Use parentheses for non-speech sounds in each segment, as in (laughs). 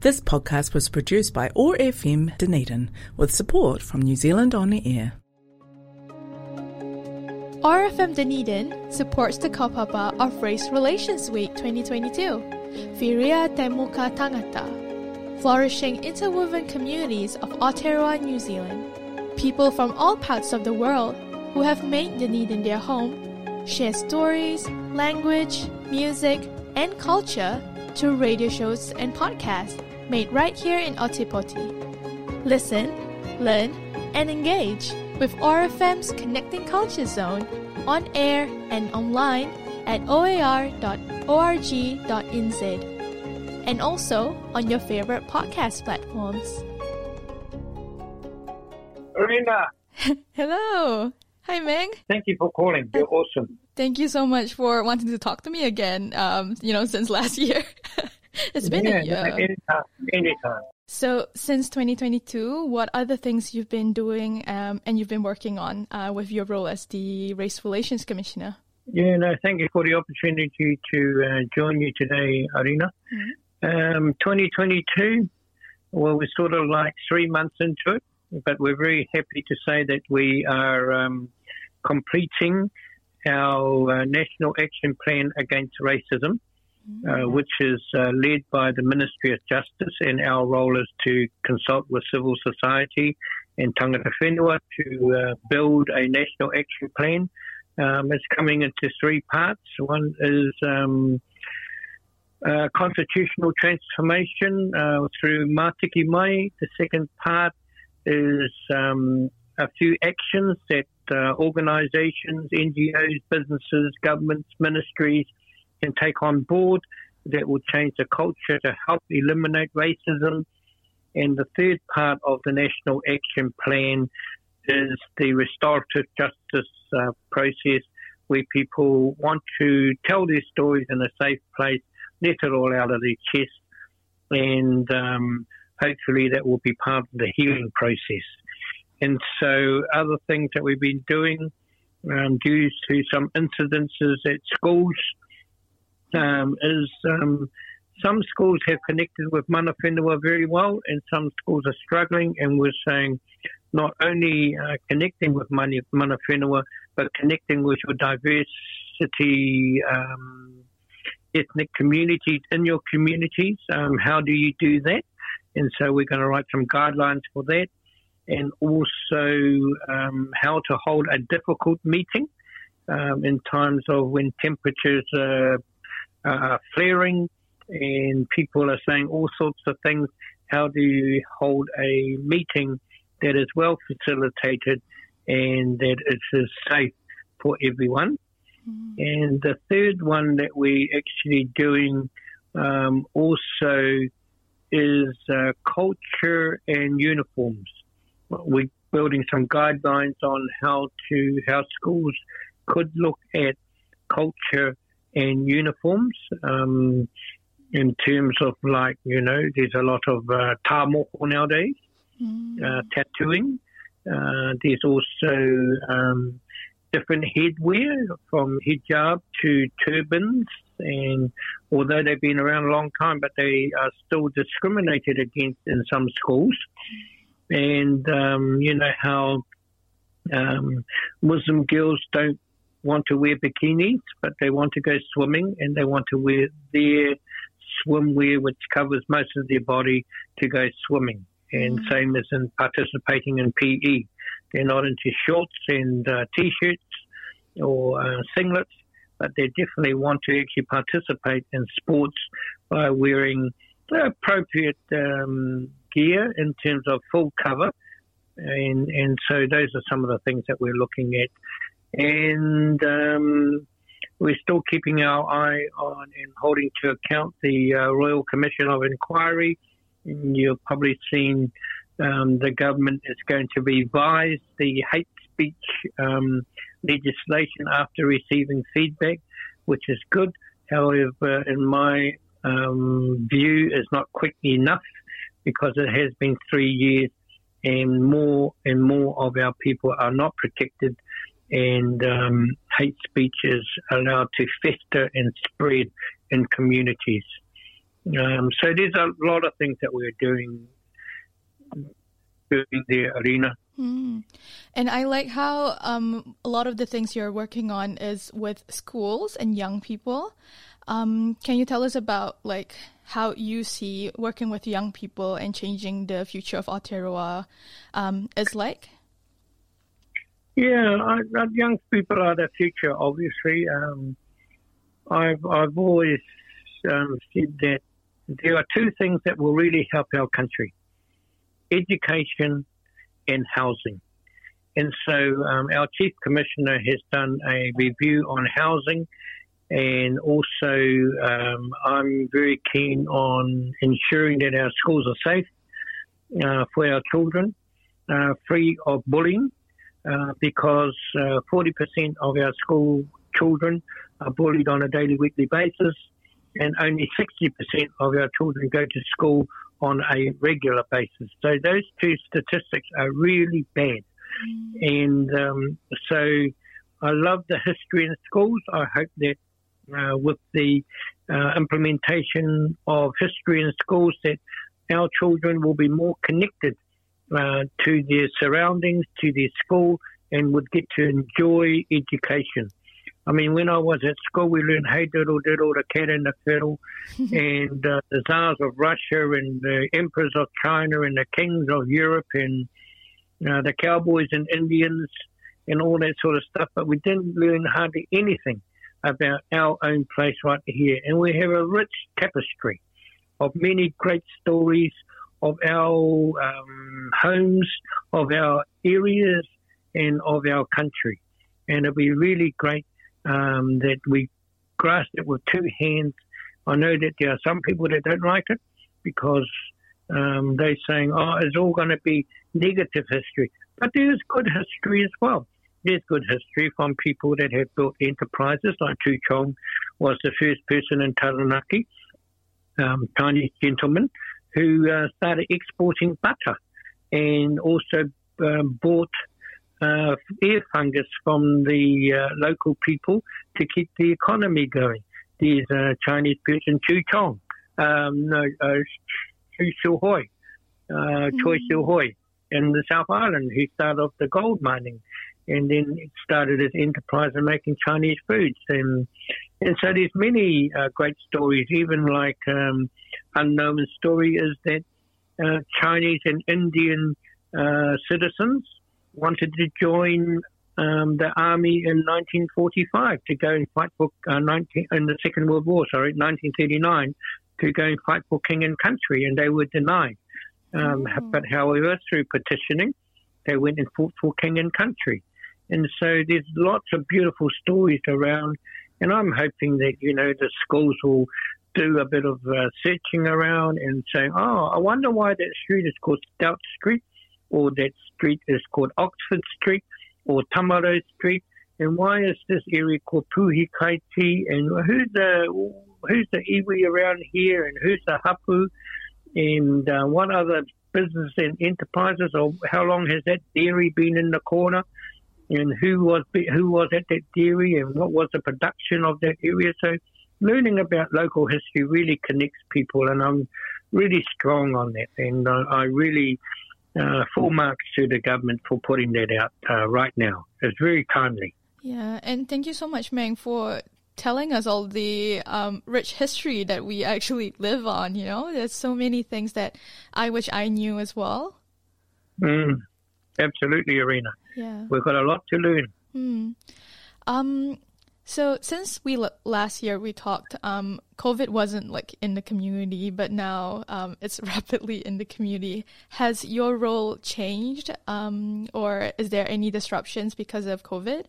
This podcast was produced by OAR FM Dunedin with support from New Zealand On the Air. RFM Dunedin supports the kaupapa of Race Relations Week 2022, Whiria Te Muka Tangata, flourishing interwoven communities of Aotearoa, New Zealand. People from all parts of the world who have made Dunedin their home share stories, language, music, and culture to radio shows and podcasts made right here in Ōtepoti. Listen, learn, and engage with ORFM's Connecting Culture Zone on air and online at oar.org.nz and also on your favorite podcast platforms. Arena, (laughs) Hello. Hi, Meng. thank you for calling. You're awesome. Thank you so much for wanting to talk to me again, um, you know, since last (laughs) year. (laughs) it's been yeah, a year. Anytime, anytime. So, since 2022, what other things you've been doing um, and you've been working on uh, with your role as the Race Relations Commissioner? Yeah, no, thank you for the opportunity to uh, join you today, Arena. Um, 2022, well, we're sort of like three months into it, but we're very happy to say that we are um, completing our uh, National Action Plan Against Racism. Uh, which is uh, led by the Ministry of Justice, and our role is to consult with civil society and tangata whenua to uh, build a national action plan. Um, it's coming into three parts. One is um, uh, constitutional transformation uh, through Matike Mai. The second part is um, a few actions that uh, organisations, NGOs, businesses, governments, ministries can take on board that will change the culture to help eliminate racism. And the third part of the National Action Plan is the restorative justice uh, process where people want to tell their stories in a safe place, let it all out of their chest, and um, hopefully that will be part of the healing process. And so, other things that we've been doing um, due to some incidences at schools um, is um, some schools have connected with mana whenua very well, and some schools are struggling. And we're saying not only uh, connecting with mana, mana whenua, but connecting with your diversity um, ethnic communities in your communities. Um, how do you do that? And so we're going to write some guidelines for that, and also um, how to hold a difficult meeting um, in times of when temperatures are uh, flaring and people are saying all sorts of things. How do you hold a meeting that is well facilitated and that it is safe for everyone? And the third one that we're actually doing um, also is uh, culture and uniforms. We're building some guidelines on how to how schools could look at culture and uniforms um, in terms of like you know there's a lot of uh, tamoko nowadays uh, tattooing. Uh, there's also um, different headwear from hijab to turbans. And although they've been around a long time but they are still discriminated against in some schools. And um, you know how um, Muslim girls don't want to wear bikinis, but they want to go swimming and they want to wear their swimwear, which covers most of their body, to go swimming. And same as in participating in PE. They're not into shorts and uh, t shirts or uh, singlets, but they definitely want to actually participate in sports by wearing the appropriate um, gear in terms of full cover. And, and so those are some of the things that we're looking at and um, we're still keeping our eye on and holding to account the uh, Royal Commission of Inquiry. And you've probably seen um, the government is going to revise the hate speech um, legislation after receiving feedback, which is good. However, in my um, view, is not quick enough because it has been three years and more and more of our people are not protected and um, hate speech is allowed to fester and spread in communities. Um, so there's a lot of things that we're doing, doing the arena. Mm. And I like how um, a lot of the things you're working on is with schools and young people. Um, can you tell us about like how you see working with young people and changing the future of Aotearoa um, is like? Yeah, I, I, young people are the future. Obviously, um, I've I've always um, said that there are two things that will really help our country: education and housing. And so, um, our chief commissioner has done a review on housing, and also um, I'm very keen on ensuring that our schools are safe uh, for our children, uh, free of bullying uh, because uh, 40% of our school children are bullied on a daily, weekly basis, and only 60% of our children go to school on a regular basis. So those two statistics are really bad. And um, so I love the history in schools. I hope that uh, with the uh, implementation of history in schools that our children will be more connected uh, to their surroundings, to their school, and would get to enjoy education. I mean, when I was at school, we learned hey diddle diddle, the cat and the fiddle, (laughs) and uh, the czars of Russia and the emperors of China and the kings of Europe and uh, the cowboys and Indians and all that sort of stuff. But we didn't learn hardly anything about our own place right here. And we have a rich tapestry of many great stories of our um, homes, of our areas, and of our country. And it'll be really great um, that we grasp it with two hands. I know that there are some people that don't like it because um, they're saying, oh, it's all going to be negative history. But there's good history as well. There's good history from people that have built enterprises, like Chew Chong was the first person in Taranaki, um, Chinese gentleman, who uh, started exporting butter and also um, bought uh, air fungus from the uh, local people to keep the economy going. There's a Chinese person, Chew Chong, um, no, uh, Choie Sew Hoy, uh, mm. Choie Sew in the South Island, who started off the gold mining and then it started as enterprise of making Chinese foods. And, and so there's many uh, great stories, even like um, unknown story is that uh, Chinese and Indian uh, citizens wanted to join um, the army in 1945 to go and fight for uh, 19, in the Second World War, sorry, 1939, to go and fight for king and country, and they were denied. Um, oh. But however, through petitioning, they went and fought for king and country. And so there's lots of beautiful stories around, and I'm hoping that, you know, the schools will do a bit of uh, searching around and saying, oh, I wonder why that street is called Stout Street or that street is called Oxford Street or Tamaro Street, and why is this area called Puhikaiti, and who's the who's the iwi around here, and who's the hapu, and uh, what other business and enterprises, or how long has that dairy been in the corner, and who was who was at that dairy, and what was the production of that area. So, learning about local history really connects people, and I'm really strong on that, and uh, I really uh, full marks to the government for putting that out uh, right now. It's very timely. Yeah, and thank you so much, Meng, for telling us all the um, rich history that we actually live on. You know, there's so many things that I wish I knew as well. Mm, absolutely, Arena. Yeah, we've got a lot to learn. Mm. Um, so since we last year we talked, um, COVID wasn't like in the community, but now um, it's (laughs) rapidly in the community. Has your role changed, um, or is there any disruptions because of COVID?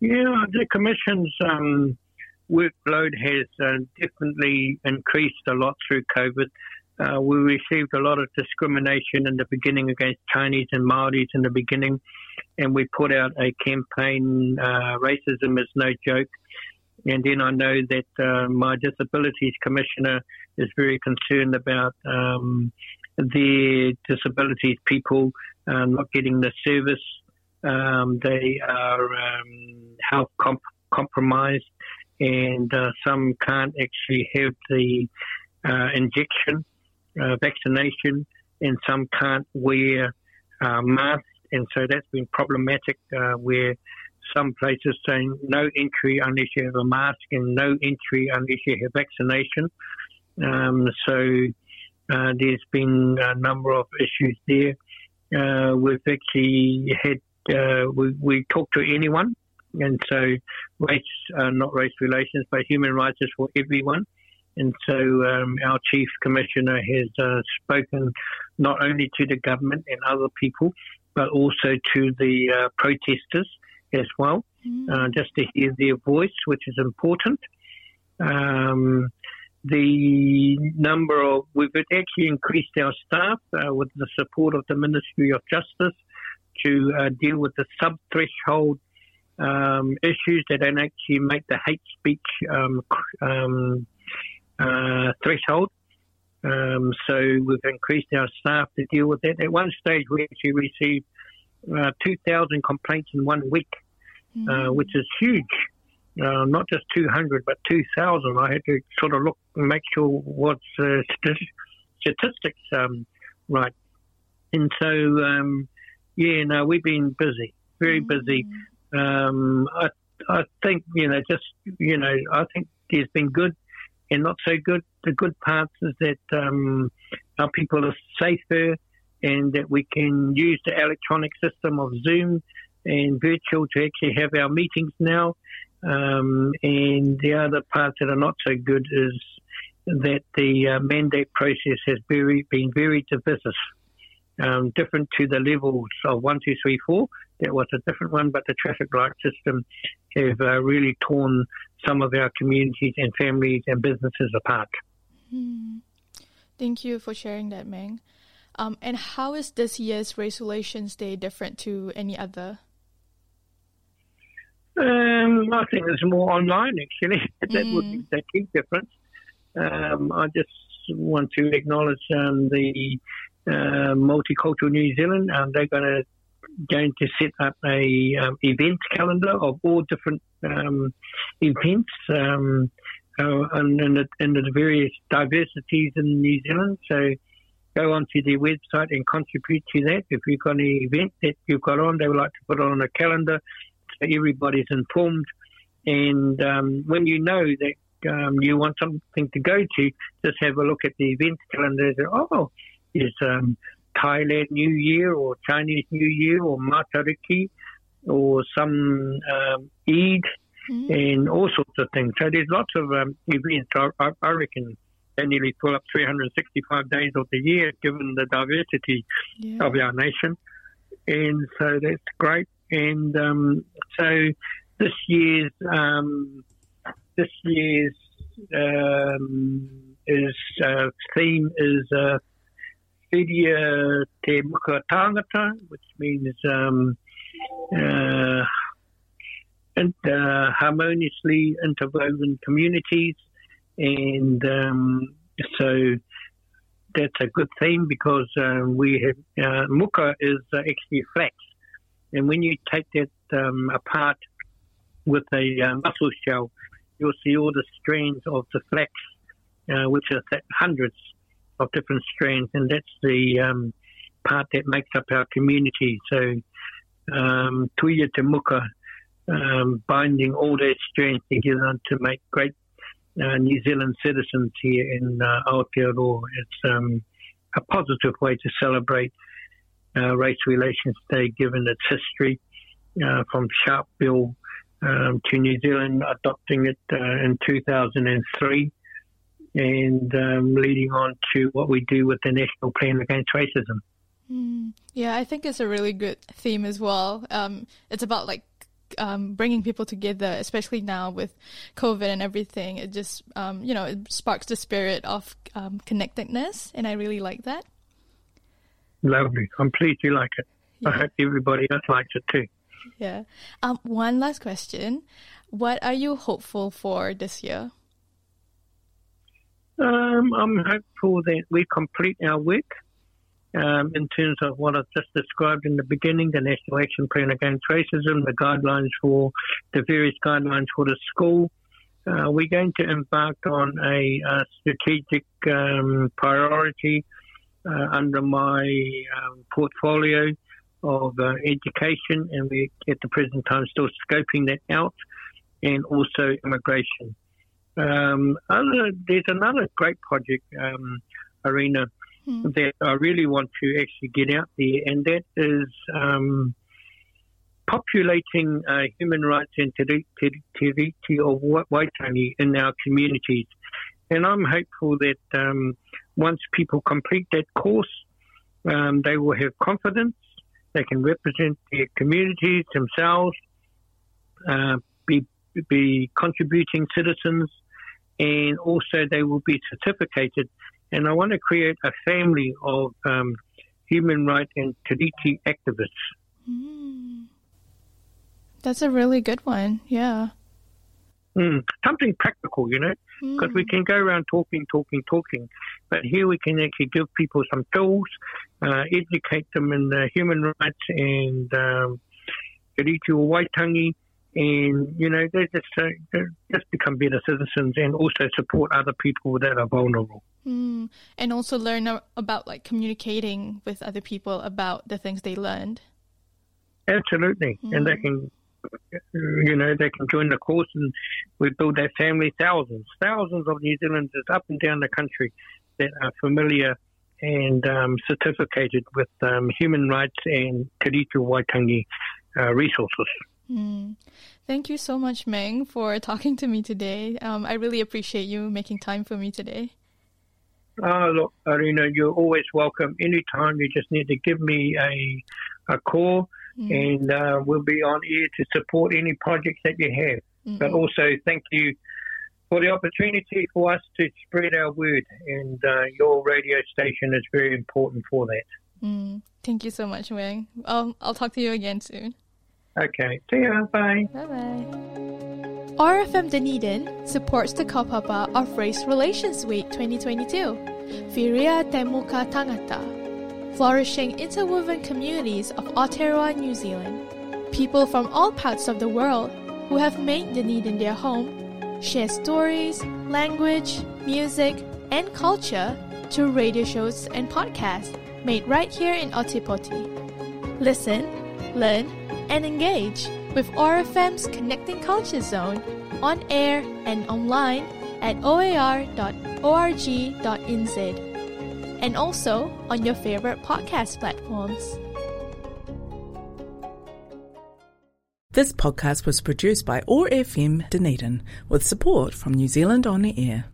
Yeah, the commission's um, workload has uh, definitely increased a lot through COVID. Uh, we received a lot of discrimination in the beginning against Chinese and Maoris in the beginning and we put out a campaign, uh, Racism is No Joke. And then I know that uh, my disabilities commissioner is very concerned about um, the disabilities people uh, not getting the service. Um, they are um, health comp- compromised, and uh, some can't actually have the uh, injection, vaccination, and some can't wear uh, masks, and so that's been problematic. Uh, where some places saying no entry unless you have a mask, and no entry unless you have vaccination. Um, so uh, there's been a number of issues there. Uh, we've actually had we, we talk to anyone and so race, uh, not race relations, but human rights is for everyone. And so um, our chief commissioner has uh, spoken not only to the government and other people, but also to the uh, protesters as well, mm. just to hear their voice, which is important. Um, the number of, we've actually increased our staff uh, with the support of the Ministry of Justice to uh, deal with the sub threshold um, issues that don't actually make the hate speech um, um, uh, threshold. Um, so we've increased our staff to deal with that. At one stage, we actually received uh, 2,000 complaints in one week, mm. uh, which is huge. Uh, not just 200, but 2,000. I had to sort of look and make sure what's uh, statistics um, right. And so, um, yeah, no, we've been busy, very mm. busy. Um, I, I think, you know, just, you know, I think there's been good and not so good. The good parts is that um, our people are safer and that we can use the electronic system of Zoom and virtual to actually have our meetings now. Um, and the other parts that are not so good is that the uh, mandate process has very, been very divisive um, different to the levels of one, two, three, four. That was a different one, but the traffic light system have uh, really torn some of our communities and families and businesses apart. Hmm. Thank you for sharing that, Meng. Um, and how is this year's Race Relations Day different to any other? Um, I think it's more online, actually. (laughs) that mm. would be the key difference. Um, I just want to acknowledge um, the uh, Multicultural New Zealand. and they're going to going to set up a um, event calendar of all different um, events um, uh, and, and, the, and, the, various diversities in New Zealand. So go onto their website and contribute to that. If you've got any event that you've got on, they would like to put on a calendar so everybody's informed. And um, when you know that um, you want something to go to, just have a look at the event calendar. Say, oh, is um, Thailand New Year or Chinese New Year or Matariki or some um, Eid mm-hmm. and all sorts of things. So there's lots of um, events. I, I, reckon they nearly fill up 365 days of the year given the diversity yeah. of our nation. And so that's great. And um, so this year's um, this year's um, is uh, theme is uh, Whiria Te Muka Tangata, which means um, uh, and, uh, harmoniously interwoven communities. And um, so that's a good thing because uh, we have uh, muka is uh, actually flax, and when you take that um, apart with a uh, mussel shell, you'll see all the strands of the flax, uh, which are hundreds of different strands, and that's the um, part that makes up our community. So, um, Te Muka, um, binding all that strands together to make great uh, New Zealand citizens here in uh, Aotearoa. It's um, a positive way to celebrate uh, Race Relations Day, given its history uh, from Sharpeville um, to New Zealand adopting it uh, in 2003 and um, leading on to what we do with the National Plan Against Racism. Mm, yeah, I think it's a really good theme as well. Um, it's about like um, bringing people together, especially now with COVID and everything. It just, um, you know, it sparks the spirit of um, connectedness, and I really like that. Lovely. I'm pleased you like it. Yeah. I hope everybody else likes it too. Yeah. Um, one last question. What are you hopeful for this year? Um, I'm hopeful that we complete our work um, in terms of what I've just described in the beginning the National Action Plan Against Racism, the guidelines for the various guidelines for the school, uh, we're going to embark on a, a strategic um, priority uh, under my um, portfolio of uh, education, and we at the present time still scoping that out, and also immigration. Um, other, there's another great project, um, Arena, hmm. that I really want to actually get out there, and that is um, populating uh, human rights and te reti of Waitangi in our communities. And I'm hopeful that um, once people complete that course, um, they will have confidence, they can represent their communities themselves, uh, be, be contributing citizens, and also they will be certificated. And I want to create a family of um, human rights and reti activists. Mm. That's a really good one. Yeah. Mm, something practical, you know, because mm. we can go around talking, talking, talking, but here we can actually give people some tools, uh, educate them in uh, human rights and um, Riti Waitangi, and you know they just uh, they just become better citizens and also support other people that are vulnerable. Mm. And also learn about like communicating with other people about the things they learned. Absolutely, and they hmm. can you know, they can join the course and we build that family. Thousands, thousands of New Zealanders up and down the country that are familiar and um, certificated with um, human rights and Te Riti Waitangi uh, resources. Mm. Thank you so much, Meng, for talking to me today. Um, I really appreciate you making time for me today. Oh, look, Arina, you're always welcome. Anytime you just need to give me a, a call mm. and uh, we'll be on air to support any projects that you have. Mm-hmm. But also, thank you for the opportunity for us to spread our word, and uh, your radio station is very important for that. Mm. Thank you so much, Wang. I'll, I'll talk to you again soon. Okay, see ya. Bye. Bye bye. RFM Dunedin supports the kaupapa of Race Relations Week 2022. Whiria Te Muka Tangata flourishing interwoven communities of Aotearoa, New Zealand. People from all parts of the world who have made Dunedin their home share stories, language, music, and culture through radio shows and podcasts made right here in Ōtepoti. Listen, learn, and engage with ORFM's Connecting Culture Zone on air and online at oar.org.nz and also on your favorite podcast platforms. This podcast was produced by OAR FM Dunedin with support from New Zealand On the Air.